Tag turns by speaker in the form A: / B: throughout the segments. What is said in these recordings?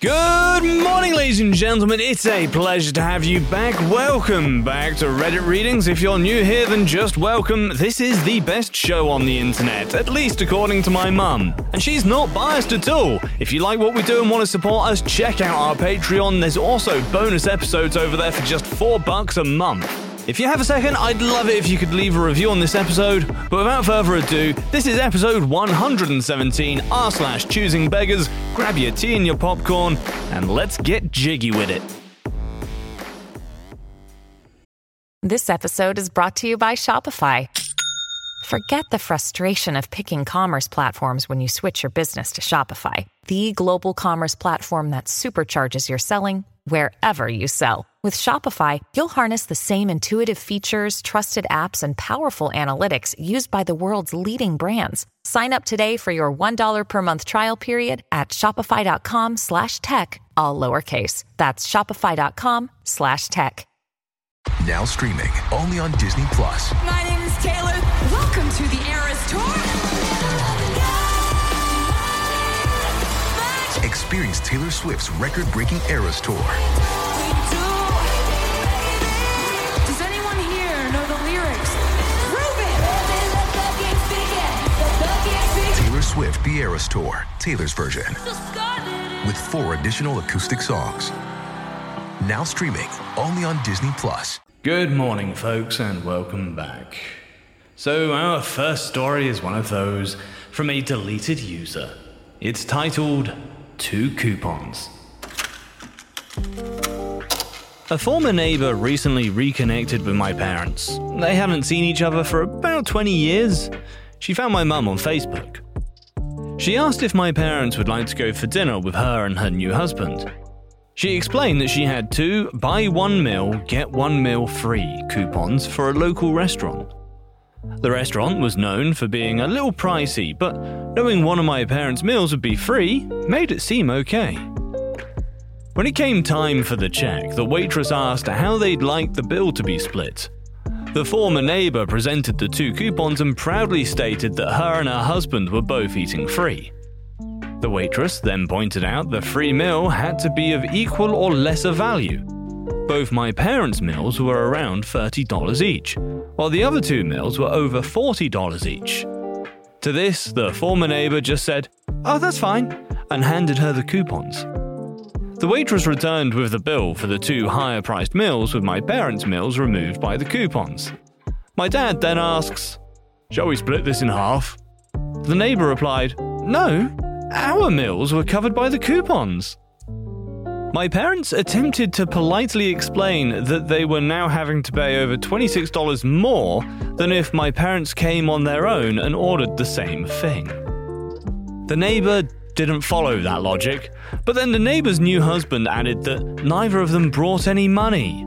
A: Good morning, ladies and gentlemen. It's a pleasure to have you back. Welcome back to Reddit Readings. If you're new here, then just welcome. This is the best show on the internet, at least according to my mum. And she's not biased at all. If you like what we do and want to support us, check out our Patreon. There's also bonus episodes over there for just four bucks a month. If you have a second, I'd love it if you could leave a review on this episode. But without further ado, this is episode 117 r slash choosing beggars. Grab your tea and your popcorn, and let's get jiggy with it.
B: This episode is brought to you by Shopify. Forget the frustration of picking commerce platforms when you switch your business to Shopify, the global commerce platform that supercharges your selling wherever you sell. With Shopify, you'll harness the same intuitive features, trusted apps, and powerful analytics used by the world's leading brands. Sign up today for your $1 per month trial period at shopify.com slash tech, all lowercase. That's shopify.com slash tech.
C: Now streaming only on Disney Plus.
D: My name is Taylor. Welcome to the Eras Tour.
C: Experience Taylor Swift's record-breaking Eras Tour.
D: Does anyone here know the lyrics?
C: Taylor Swift The Eras Tour, Taylor's version, with four additional acoustic songs. Now streaming only on Disney Plus.
A: Good morning, folks, and welcome back. So, our first story is one of those from a deleted user. It's titled Two Coupons. A former neighbor recently reconnected with my parents. They hadn't seen each other for about 20 years. She found my mum on Facebook. She asked if my parents would like to go for dinner with her and her new husband. She explained that she had two buy one meal, get one meal free coupons for a local restaurant. The restaurant was known for being a little pricey, but knowing one of my parents' meals would be free made it seem okay. When it came time for the check, the waitress asked how they'd like the bill to be split. The former neighbor presented the two coupons and proudly stated that her and her husband were both eating free. The waitress then pointed out the free meal had to be of equal or lesser value. Both my parents' meals were around $30 each, while the other two meals were over $40 each. To this, the former neighbor just said, Oh, that's fine, and handed her the coupons. The waitress returned with the bill for the two higher priced meals, with my parents' meals removed by the coupons. My dad then asks, Shall we split this in half? The neighbor replied, No, our meals were covered by the coupons. My parents attempted to politely explain that they were now having to pay over $26 more than if my parents came on their own and ordered the same thing. The neighbor didn't follow that logic, but then the neighbor's new husband added that neither of them brought any money.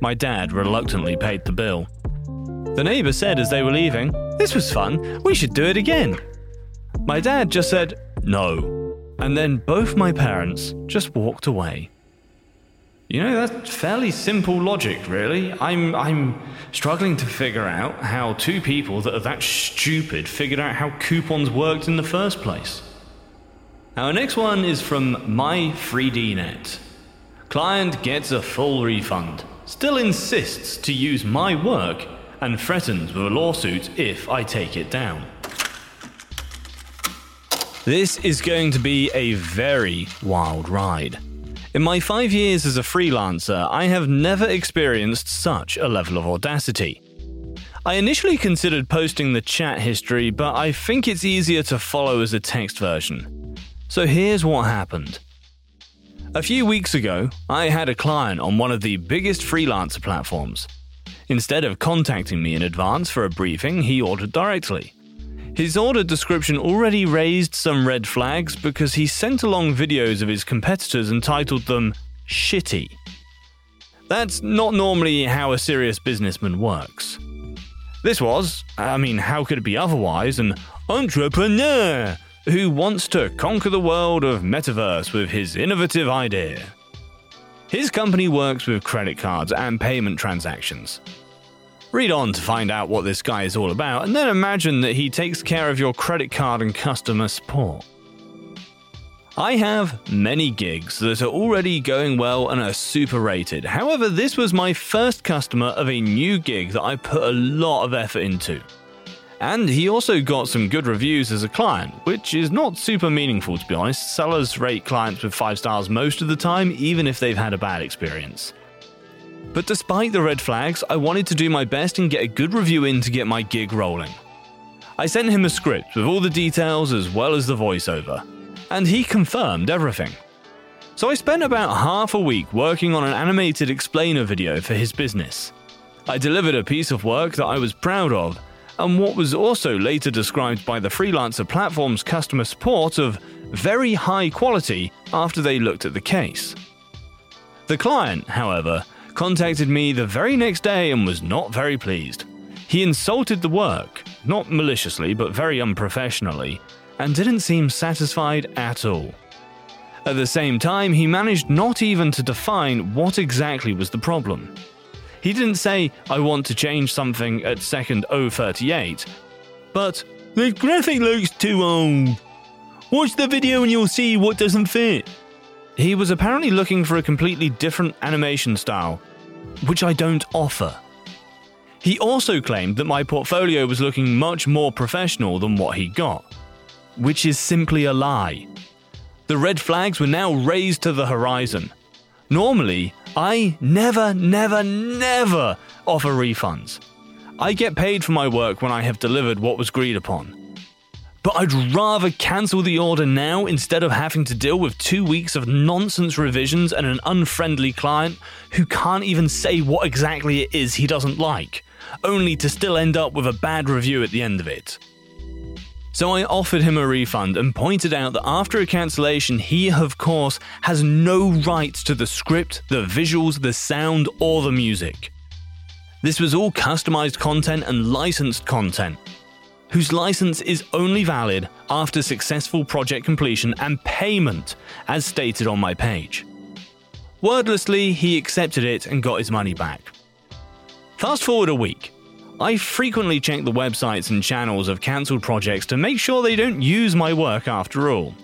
A: My dad reluctantly paid the bill. The neighbor said as they were leaving, This was fun, we should do it again. My dad just said, No, and then both my parents just walked away. You know, that's fairly simple logic, really. I'm, I'm struggling to figure out how two people that are that stupid figured out how coupons worked in the first place. Our next one is from My3DNet. Client gets a full refund, still insists to use my work, and threatens with a lawsuit if I take it down. This is going to be a very wild ride. In my five years as a freelancer, I have never experienced such a level of audacity. I initially considered posting the chat history, but I think it's easier to follow as a text version. So here's what happened. A few weeks ago, I had a client on one of the biggest freelancer platforms. Instead of contacting me in advance for a briefing, he ordered directly. His order description already raised some red flags because he sent along videos of his competitors and titled them shitty. That's not normally how a serious businessman works. This was, I mean, how could it be otherwise, an entrepreneur who wants to conquer the world of metaverse with his innovative idea. His company works with credit cards and payment transactions. Read on to find out what this guy is all about, and then imagine that he takes care of your credit card and customer support. I have many gigs that are already going well and are super rated. However, this was my first customer of a new gig that I put a lot of effort into. And he also got some good reviews as a client, which is not super meaningful to be honest. Sellers rate clients with 5 stars most of the time, even if they've had a bad experience. But despite the red flags, I wanted to do my best and get a good review in to get my gig rolling. I sent him a script with all the details as well as the voiceover and he confirmed everything. So I spent about half a week working on an animated explainer video for his business. I delivered a piece of work that I was proud of, and what was also later described by the freelancer platform's customer support of very high quality after they looked at the case. The client, however, contacted me the very next day and was not very pleased. He insulted the work, not maliciously but very unprofessionally, and didn't seem satisfied at all. At the same time, he managed not even to define what exactly was the problem. He didn't say, I want to change something at second 038, but, the graphic looks too old. Watch the video and you'll see what doesn't fit. He was apparently looking for a completely different animation style, which I don't offer. He also claimed that my portfolio was looking much more professional than what he got which is simply a lie. The red flags were now raised to the horizon. Normally, I never, never, never offer refunds. I get paid for my work when I have delivered what was agreed upon. But I'd rather cancel the order now instead of having to deal with two weeks of nonsense revisions and an unfriendly client who can't even say what exactly it is he doesn't like, only to still end up with a bad review at the end of it. So I offered him a refund and pointed out that after a cancellation, he, of course, has no rights to the script, the visuals, the sound, or the music. This was all customized content and licensed content, whose license is only valid after successful project completion and payment, as stated on my page. Wordlessly, he accepted it and got his money back. Fast forward a week. I frequently check the websites and channels of cancelled projects to make sure they don't use my work after all.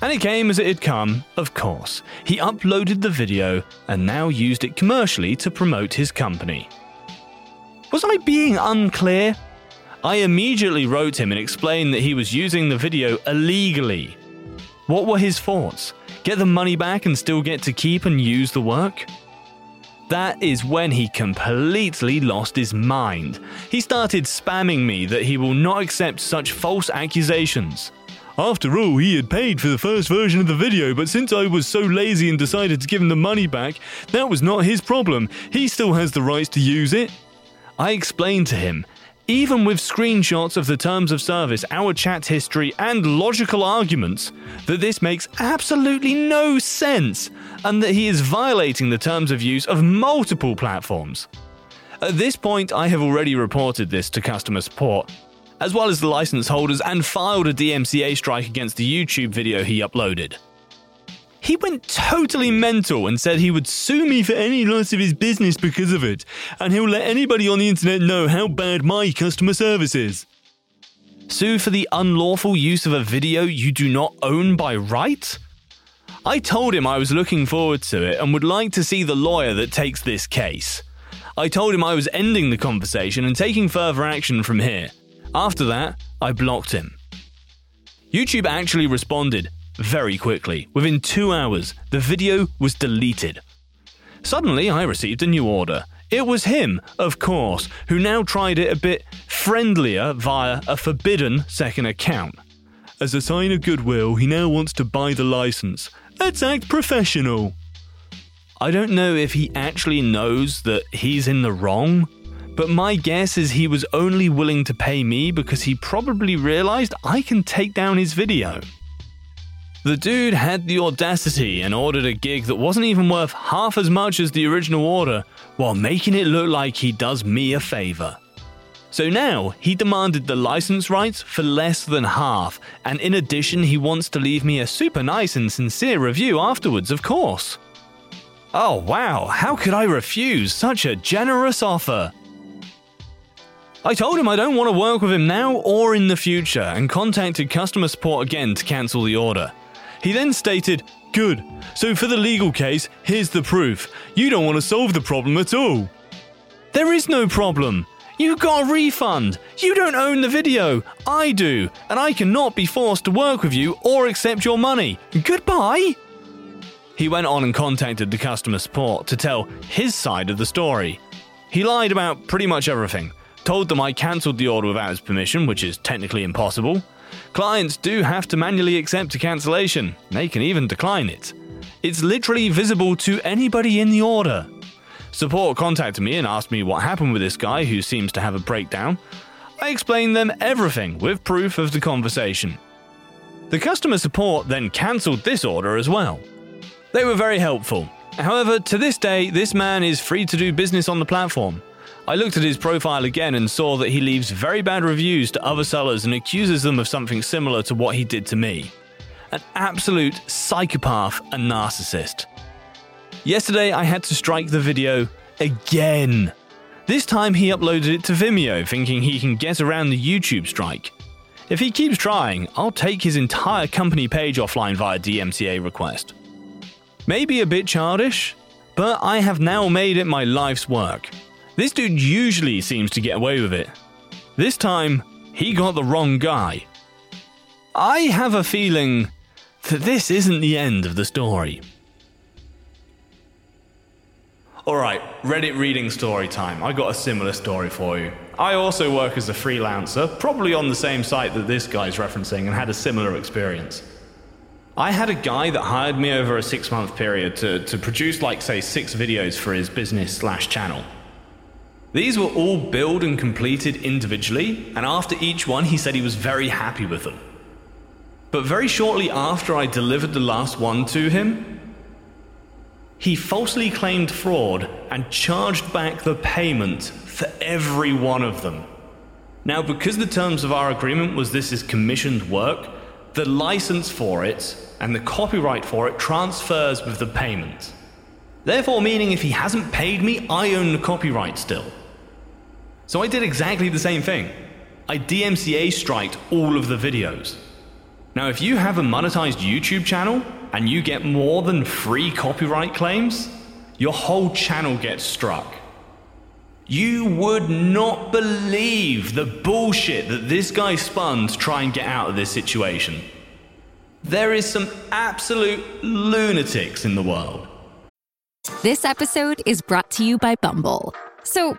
A: And it came as it had come, of course. He uploaded the video and now used it commercially to promote his company. Was I being unclear? I immediately wrote him and explained that he was using the video illegally. What were his thoughts? Get the money back and still get to keep and use the work? That is when he completely lost his mind. He started spamming me that he will not accept such false accusations. After all, he had paid for the first version of the video, but since I was so lazy and decided to give him the money back, that was not his problem. He still has the rights to use it. I explained to him even with screenshots of the terms of service, our chat history, and logical arguments, that this makes absolutely no sense and that he is violating the terms of use of multiple platforms. At this point, I have already reported this to customer support, as well as the license holders, and filed a DMCA strike against the YouTube video he uploaded. He went totally mental and said he would sue me for any loss of his business because of it, and he'll let anybody on the internet know how bad my customer service is. Sue for the unlawful use of a video you do not own by right? I told him I was looking forward to it and would like to see the lawyer that takes this case. I told him I was ending the conversation and taking further action from here. After that, I blocked him. YouTube actually responded very quickly. Within two hours, the video was deleted. Suddenly, I received a new order. It was him, of course, who now tried it a bit friendlier via a forbidden second account. As a sign of goodwill, he now wants to buy the license. Let's act professional. I don't know if he actually knows that he's in the wrong, but my guess is he was only willing to pay me because he probably realized I can take down his video. The dude had the audacity and ordered a gig that wasn't even worth half as much as the original order, while making it look like he does me a favor. So now he demanded the license rights for less than half, and in addition, he wants to leave me a super nice and sincere review afterwards, of course. Oh wow, how could I refuse such a generous offer? I told him I don't want to work with him now or in the future and contacted customer support again to cancel the order. He then stated, Good, so for the legal case, here's the proof. You don't want to solve the problem at all. There is no problem. You got a refund. You don't own the video. I do, and I cannot be forced to work with you or accept your money. Goodbye. He went on and contacted the customer support to tell his side of the story. He lied about pretty much everything, told them I cancelled the order without his permission, which is technically impossible. Clients do have to manually accept a cancellation, they can even decline it. It's literally visible to anybody in the order. Support contacted me and asked me what happened with this guy who seems to have a breakdown. I explained them everything with proof of the conversation. The customer support then cancelled this order as well. They were very helpful. However, to this day, this man is free to do business on the platform. I looked at his profile again and saw that he leaves very bad reviews to other sellers and accuses them of something similar to what he did to me. An absolute psychopath and narcissist. Yesterday, I had to strike the video again. This time, he uploaded it to Vimeo, thinking he can get around the YouTube strike. If he keeps trying, I'll take his entire company page offline via DMCA request. Maybe a bit childish, but I have now made it my life's work. This dude usually seems to get away with it. This time, he got the wrong guy. I have a feeling that this isn't the end of the story. Alright, Reddit reading story time. I got a similar story for you. I also work as a freelancer, probably on the same site that this guy's referencing, and had a similar experience. I had a guy that hired me over a six month period to, to produce, like, say, six videos for his business slash channel. These were all billed and completed individually, and after each one, he said he was very happy with them. But very shortly after I delivered the last one to him, he falsely claimed fraud and charged back the payment for every one of them. Now, because the terms of our agreement was this is commissioned work, the license for it and the copyright for it transfers with the payment. Therefore, meaning if he hasn't paid me, I own the copyright still. So I did exactly the same thing. I DMCA striked all of the videos. Now, if you have a monetized YouTube channel and you get more than three copyright claims, your whole channel gets struck. You would not believe the bullshit that this guy spun to try and get out of this situation. There is some absolute lunatics in the world.
E: This episode is brought to you by Bumble. So,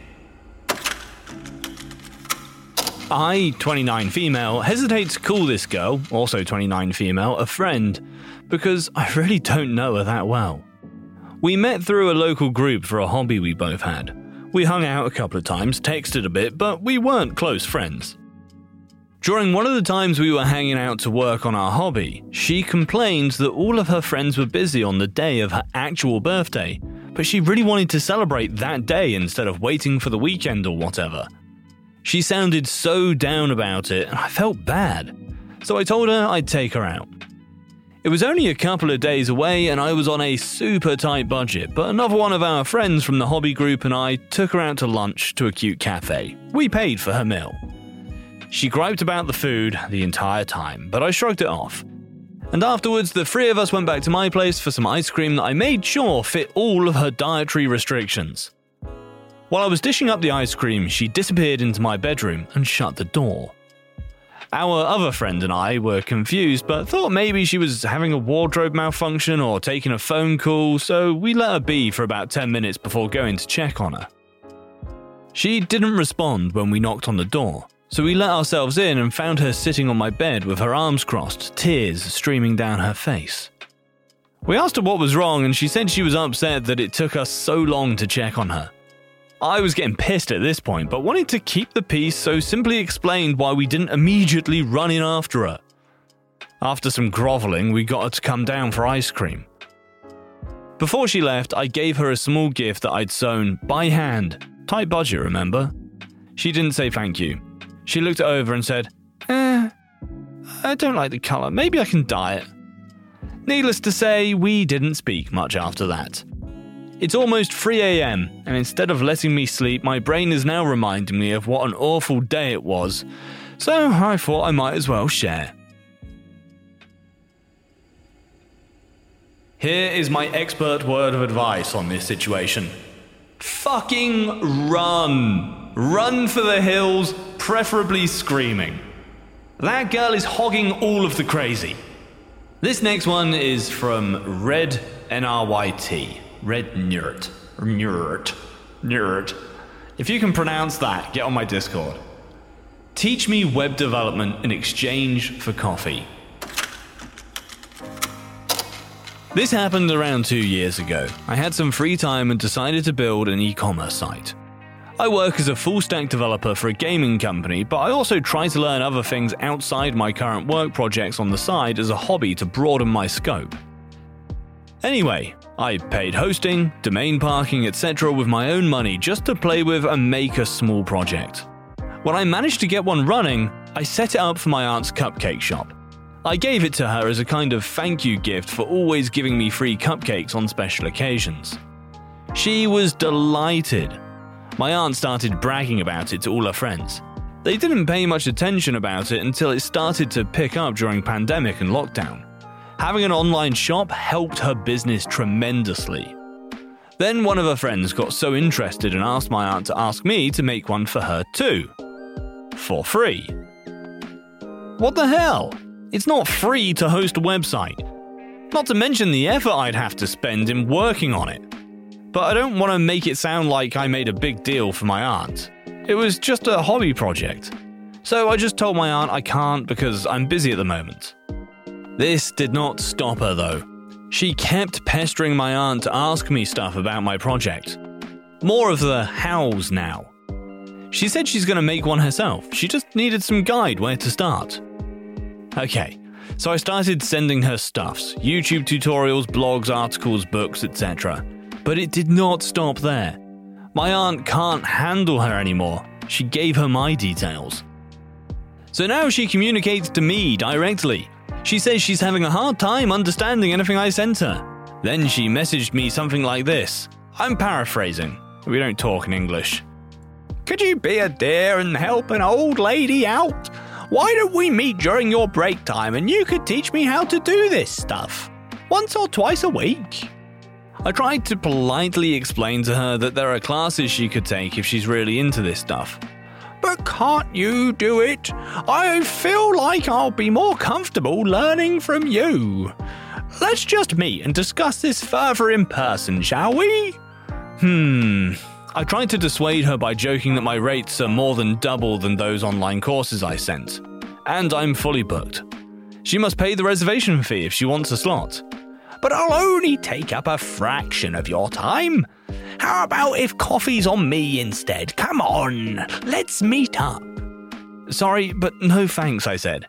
A: I, 29 female, hesitate to call this girl, also 29 female, a friend, because I really don't know her that well. We met through a local group for a hobby we both had. We hung out a couple of times, texted a bit, but we weren't close friends. During one of the times we were hanging out to work on our hobby, she complained that all of her friends were busy on the day of her actual birthday, but she really wanted to celebrate that day instead of waiting for the weekend or whatever. She sounded so down about it, and I felt bad, so I told her I'd take her out. It was only a couple of days away, and I was on a super tight budget, but another one of our friends from the hobby group and I took her out to lunch to a cute cafe. We paid for her meal. She griped about the food the entire time, but I shrugged it off. And afterwards, the three of us went back to my place for some ice cream that I made sure fit all of her dietary restrictions. While I was dishing up the ice cream, she disappeared into my bedroom and shut the door. Our other friend and I were confused, but thought maybe she was having a wardrobe malfunction or taking a phone call, so we let her be for about 10 minutes before going to check on her. She didn't respond when we knocked on the door, so we let ourselves in and found her sitting on my bed with her arms crossed, tears streaming down her face. We asked her what was wrong, and she said she was upset that it took us so long to check on her. I was getting pissed at this point, but wanted to keep the peace, so simply explained why we didn't immediately run in after her. After some grovelling, we got her to come down for ice cream. Before she left, I gave her a small gift that I'd sewn by hand. Tight budget, remember? She didn't say thank you. She looked it over and said, Eh, I don't like the colour. Maybe I can dye it. Needless to say, we didn't speak much after that. It's almost 3 am, and instead of letting me sleep, my brain is now reminding me of what an awful day it was, so I thought I might as well share. Here is my expert word of advice on this situation. Fucking run! Run for the hills, preferably screaming. That girl is hogging all of the crazy. This next one is from Red NRYT. Red Nurt. Nurt. Nurt. If you can pronounce that, get on my Discord. Teach me web development in exchange for coffee. This happened around two years ago. I had some free time and decided to build an e commerce site. I work as a full stack developer for a gaming company, but I also try to learn other things outside my current work projects on the side as a hobby to broaden my scope. Anyway, I paid hosting, domain parking, etc. with my own money just to play with and make a small project. When I managed to get one running, I set it up for my aunt's cupcake shop. I gave it to her as a kind of thank you gift for always giving me free cupcakes on special occasions. She was delighted. My aunt started bragging about it to all her friends. They didn't pay much attention about it until it started to pick up during pandemic and lockdown. Having an online shop helped her business tremendously. Then one of her friends got so interested and asked my aunt to ask me to make one for her too. For free. What the hell? It's not free to host a website. Not to mention the effort I'd have to spend in working on it. But I don't want to make it sound like I made a big deal for my aunt. It was just a hobby project. So I just told my aunt I can't because I'm busy at the moment. This did not stop her though. She kept pestering my aunt to ask me stuff about my project. More of the hows now. She said she's going to make one herself, she just needed some guide where to start. Okay, so I started sending her stuffs YouTube tutorials, blogs, articles, books, etc. But it did not stop there. My aunt can't handle her anymore. She gave her my details. So now she communicates to me directly. She says she's having a hard time understanding anything I sent her. Then she messaged me something like this. I'm paraphrasing. We don't talk in English. Could you be a dear and help an old lady out? Why don't we meet during your break time and you could teach me how to do this stuff? Once or twice a week. I tried to politely explain to her that there are classes she could take if she's really into this stuff. But can't you do it? I feel like I'll be more comfortable learning from you. Let's just meet and discuss this further in person, shall we? Hmm. I tried to dissuade her by joking that my rates are more than double than those online courses I sent. And I'm fully booked. She must pay the reservation fee if she wants a slot. But I'll only take up a fraction of your time. How about if coffee's on me instead? Come on, let's meet up. Sorry, but no thanks, I said.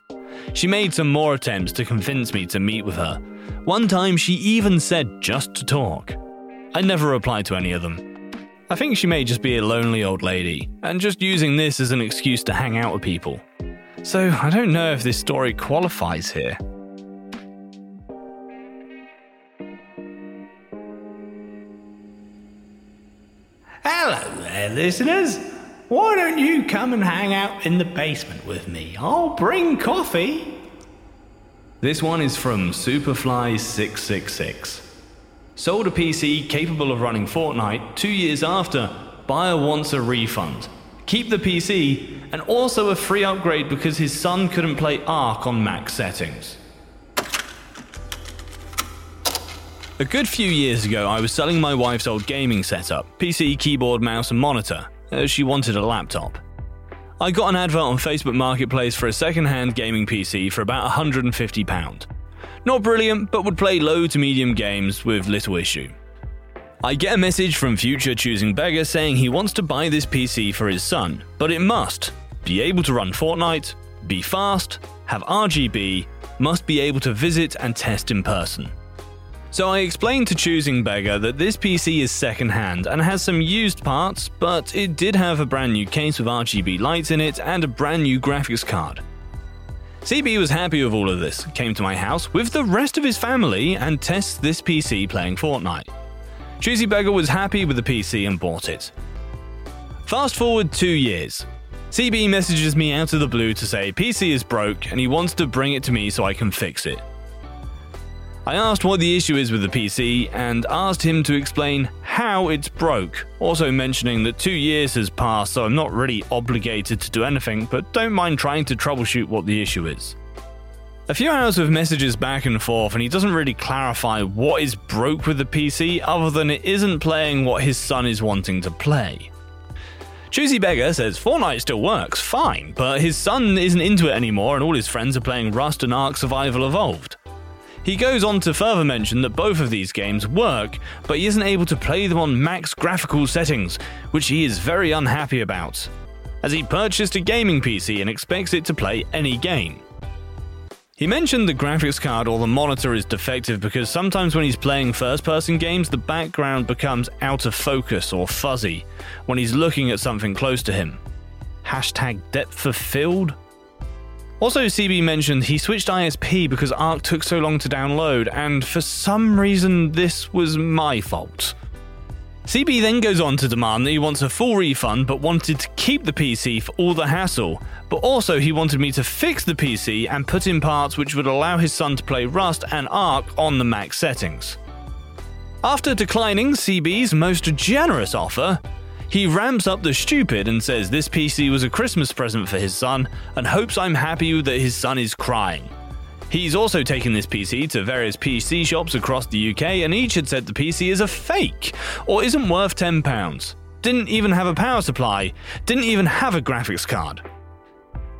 A: She made some more attempts to convince me to meet with her. One time she even said just to talk. I never replied to any of them. I think she may just be a lonely old lady, and just using this as an excuse to hang out with people. So I don't know if this story qualifies here.
F: Hello there, listeners. Why don't you come and hang out in the basement with me? I'll bring coffee.
A: This one is from Superfly666. Sold a PC capable of running Fortnite two years after. Buyer wants a refund. Keep the PC and also a free upgrade because his son couldn't play Ark on max settings. A good few years ago, I was selling my wife's old gaming setup PC, keyboard, mouse, and monitor, she wanted a laptop. I got an advert on Facebook Marketplace for a second hand gaming PC for about £150. Not brilliant, but would play low to medium games with little issue. I get a message from Future Choosing Beggar saying he wants to buy this PC for his son, but it must be able to run Fortnite, be fast, have RGB, must be able to visit and test in person. So I explained to Choosing Beggar that this PC is secondhand and has some used parts, but it did have a brand new case with RGB lights in it and a brand new graphics card. CB was happy with all of this, came to my house with the rest of his family and tests this PC playing Fortnite. Choosy Beggar was happy with the PC and bought it. Fast forward two years. CB messages me out of the blue to say PC is broke and he wants to bring it to me so I can fix it. I asked what the issue is with the PC and asked him to explain how it's broke, also mentioning that two years has passed, so I'm not really obligated to do anything, but don't mind trying to troubleshoot what the issue is. A few hours of messages back and forth, and he doesn't really clarify what is broke with the PC other than it isn't playing what his son is wanting to play. Choosy Beggar says Fortnite still works, fine, but his son isn't into it anymore and all his friends are playing Rust and Ark Survival Evolved. He goes on to further mention that both of these games work, but he isn't able to play them on max graphical settings, which he is very unhappy about, as he purchased a gaming PC and expects it to play any game. He mentioned the graphics card or the monitor is defective because sometimes when he's playing first person games, the background becomes out of focus or fuzzy when he's looking at something close to him. Hashtag depth of field? Also, CB mentioned he switched ISP because Ark took so long to download, and for some reason, this was my fault. CB then goes on to demand that he wants a full refund but wanted to keep the PC for all the hassle, but also he wanted me to fix the PC and put in parts which would allow his son to play Rust and Ark on the max settings. After declining CB's most generous offer, he ramps up the stupid and says this PC was a Christmas present for his son and hopes I'm happy that his son is crying. He's also taken this PC to various PC shops across the UK and each had said the PC is a fake or isn't worth £10. Didn't even have a power supply, didn't even have a graphics card.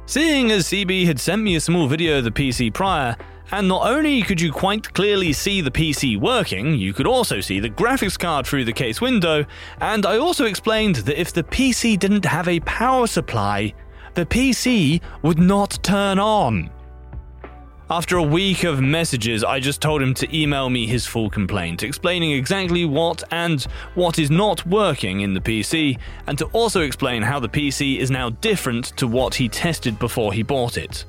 A: Seeing as CB had sent me a small video of the PC prior, and not only could you quite clearly see the PC working, you could also see the graphics card through the case window, and I also explained that if the PC didn't have a power supply, the PC would not turn on. After a week of messages, I just told him to email me his full complaint, explaining exactly what and what is not working in the PC, and to also explain how the PC is now different to what he tested before he bought it.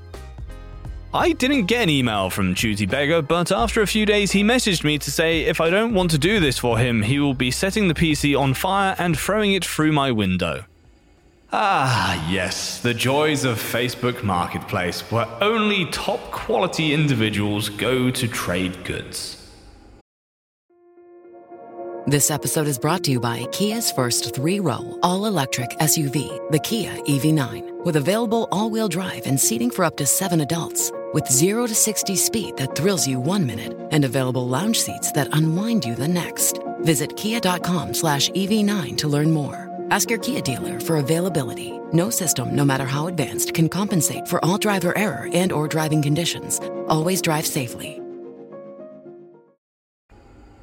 A: I didn't get an email from Choosy Beggar, but after a few days he messaged me to say if I don't want to do this for him, he will be setting the PC on fire and throwing it through my window. Ah, yes, the joys of Facebook Marketplace, where only top quality individuals go to trade goods.
G: This episode is brought to you by Kia's first three row, all electric SUV, the Kia EV9, with available all wheel drive and seating for up to seven adults. With 0 to 60 speed that thrills you one minute and available lounge seats that unwind you the next. Visit kia.com slash EV9 to learn more. Ask your Kia dealer for availability. No system, no matter how advanced, can compensate for all driver error and or driving conditions. Always drive safely.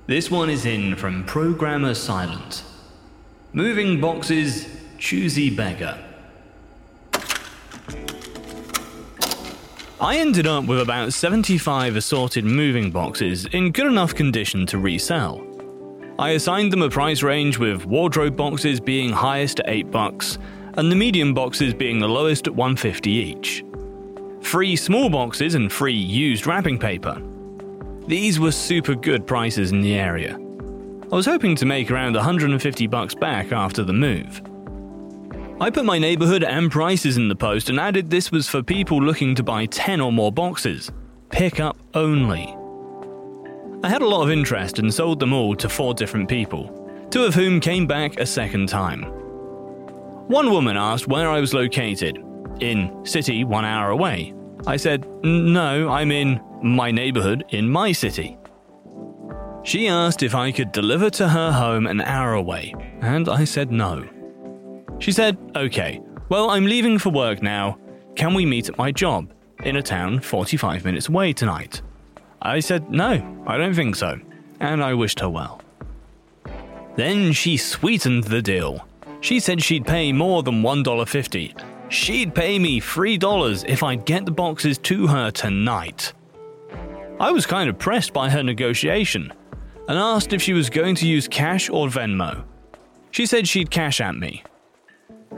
A: This one is in from Programmer Silent. Moving boxes, choosy beggar. I ended up with about 75 assorted moving boxes in good enough condition to resell. I assigned them a price range with wardrobe boxes being highest at 8 bucks and the medium boxes being the lowest at 150 each. Free small boxes and free used wrapping paper. These were super good prices in the area. I was hoping to make around 150 bucks back after the move. I put my neighborhood and prices in the post and added this was for people looking to buy 10 or more boxes. Pick up only. I had a lot of interest and sold them all to four different people, two of whom came back a second time. One woman asked where I was located. In city one hour away. I said, no, I'm in my neighborhood in my city. She asked if I could deliver to her home an hour away, and I said no. She said, Okay, well, I'm leaving for work now. Can we meet at my job in a town 45 minutes away tonight? I said, No, I don't think so, and I wished her well. Then she sweetened the deal. She said she'd pay more than $1.50. She'd pay me $3 if I'd get the boxes to her tonight. I was kind of pressed by her negotiation and asked if she was going to use cash or Venmo. She said she'd Cash App me.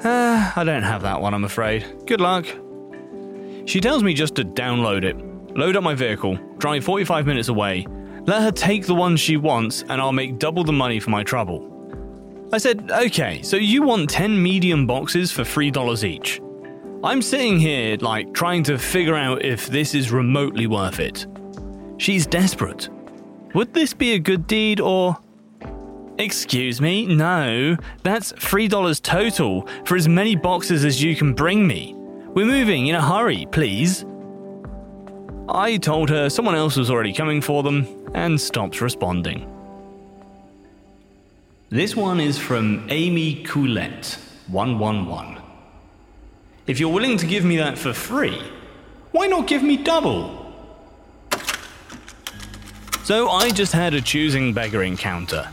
A: Ah, I don't have that one, I'm afraid. Good luck. She tells me just to download it, load up my vehicle, drive 45 minutes away, let her take the one she wants, and I'll make double the money for my trouble. I said, okay, so you want 10 medium boxes for $3 each. I'm sitting here, like, trying to figure out if this is remotely worth it. She's desperate. Would this be a good deed or. Excuse me? No, that's $3 total for as many boxes as you can bring me. We're moving in a hurry, please. I told her someone else was already coming for them and stopped responding. This one is from Amy Coulette, 111. If you're willing to give me that for free, why not give me double? So I just had a choosing beggar encounter.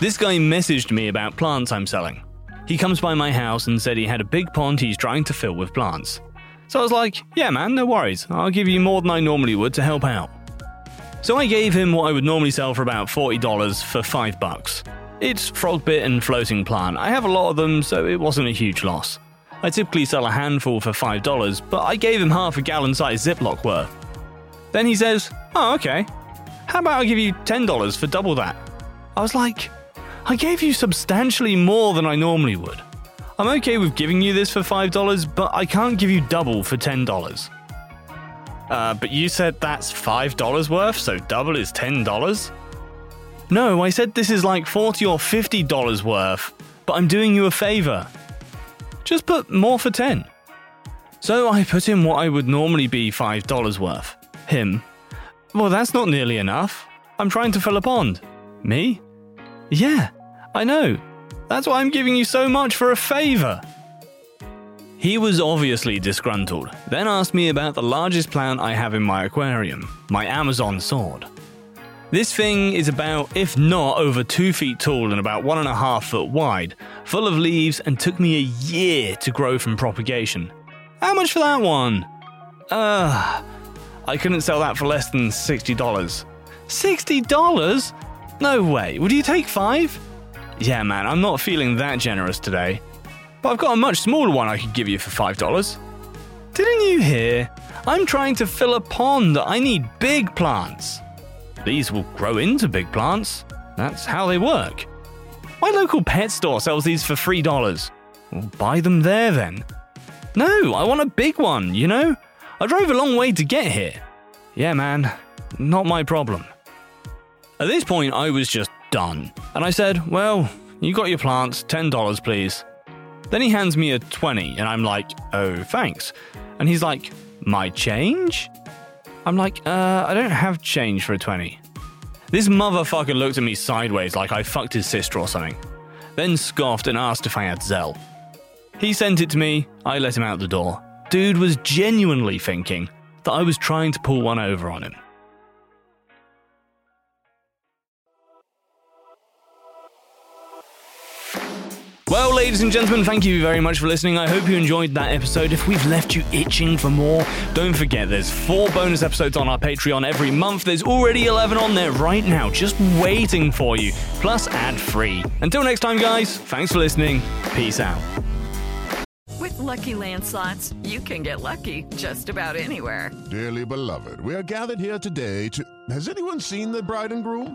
A: This guy messaged me about plants I'm selling. He comes by my house and said he had a big pond he's trying to fill with plants. So I was like, yeah, man, no worries. I'll give you more than I normally would to help out. So I gave him what I would normally sell for about $40 for 5 bucks. It's frogbit and floating plant. I have a lot of them, so it wasn't a huge loss. I typically sell a handful for $5, but I gave him half a gallon size Ziploc worth. Then he says, Oh, okay. How about I give you $10 for double that? I was like, I gave you substantially more than I normally would. I'm okay with giving you this for $5, but I can't give you double for $10. Uh, but you said that's $5 worth, so double is $10? No, I said this is like 40 or $50 worth, but I'm doing you a favor. Just put more for 10. So I put in what I would normally be $5 worth. Him. Well, that's not nearly enough. I'm trying to fill a pond. Me? Yeah, I know. That's why I'm giving you so much for a favor. He was obviously disgruntled, then asked me about the largest plant I have in my aquarium, my Amazon sword. This thing is about, if not over two feet tall and about one and a half foot wide, full of leaves, and took me a year to grow from propagation. How much for that one? Uh, I couldn't sell that for less than $60. $60? No way. Would you take five? Yeah, man, I'm not feeling that generous today. But I've got a much smaller one I could give you for $5. Didn't you hear? I'm trying to fill a pond. I need big plants. These will grow into big plants. That's how they work. My local pet store sells these for $3. Well, buy them there then. No, I want a big one, you know? I drove a long way to get here. Yeah, man, not my problem. At this point, I was just done. And I said, Well, you got your plants, $10, please. Then he hands me a 20, and I'm like, Oh, thanks. And he's like, My change? I'm like, Uh, I don't have change for a 20. This motherfucker looked at me sideways like I fucked his sister or something, then scoffed and asked if I had Zelle. He sent it to me, I let him out the door. Dude was genuinely thinking that I was trying to pull one over on him. Well, ladies and gentlemen, thank you very much for listening. I hope you enjoyed that episode. If we've left you itching for more, don't forget there's four bonus episodes on our Patreon every month. There's already 11 on there right now, just waiting for you, plus ad free. Until next time, guys, thanks for listening. Peace out.
H: With Lucky Land slots, you can get lucky just about anywhere.
I: Dearly beloved, we are gathered here today to. Has anyone seen the bride and groom?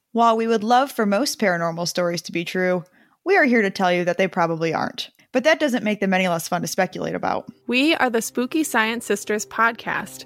J: While we would love for most paranormal stories to be true, we are here to tell you that they probably aren't. But that doesn't make them any less fun to speculate about.
K: We are the Spooky Science Sisters podcast.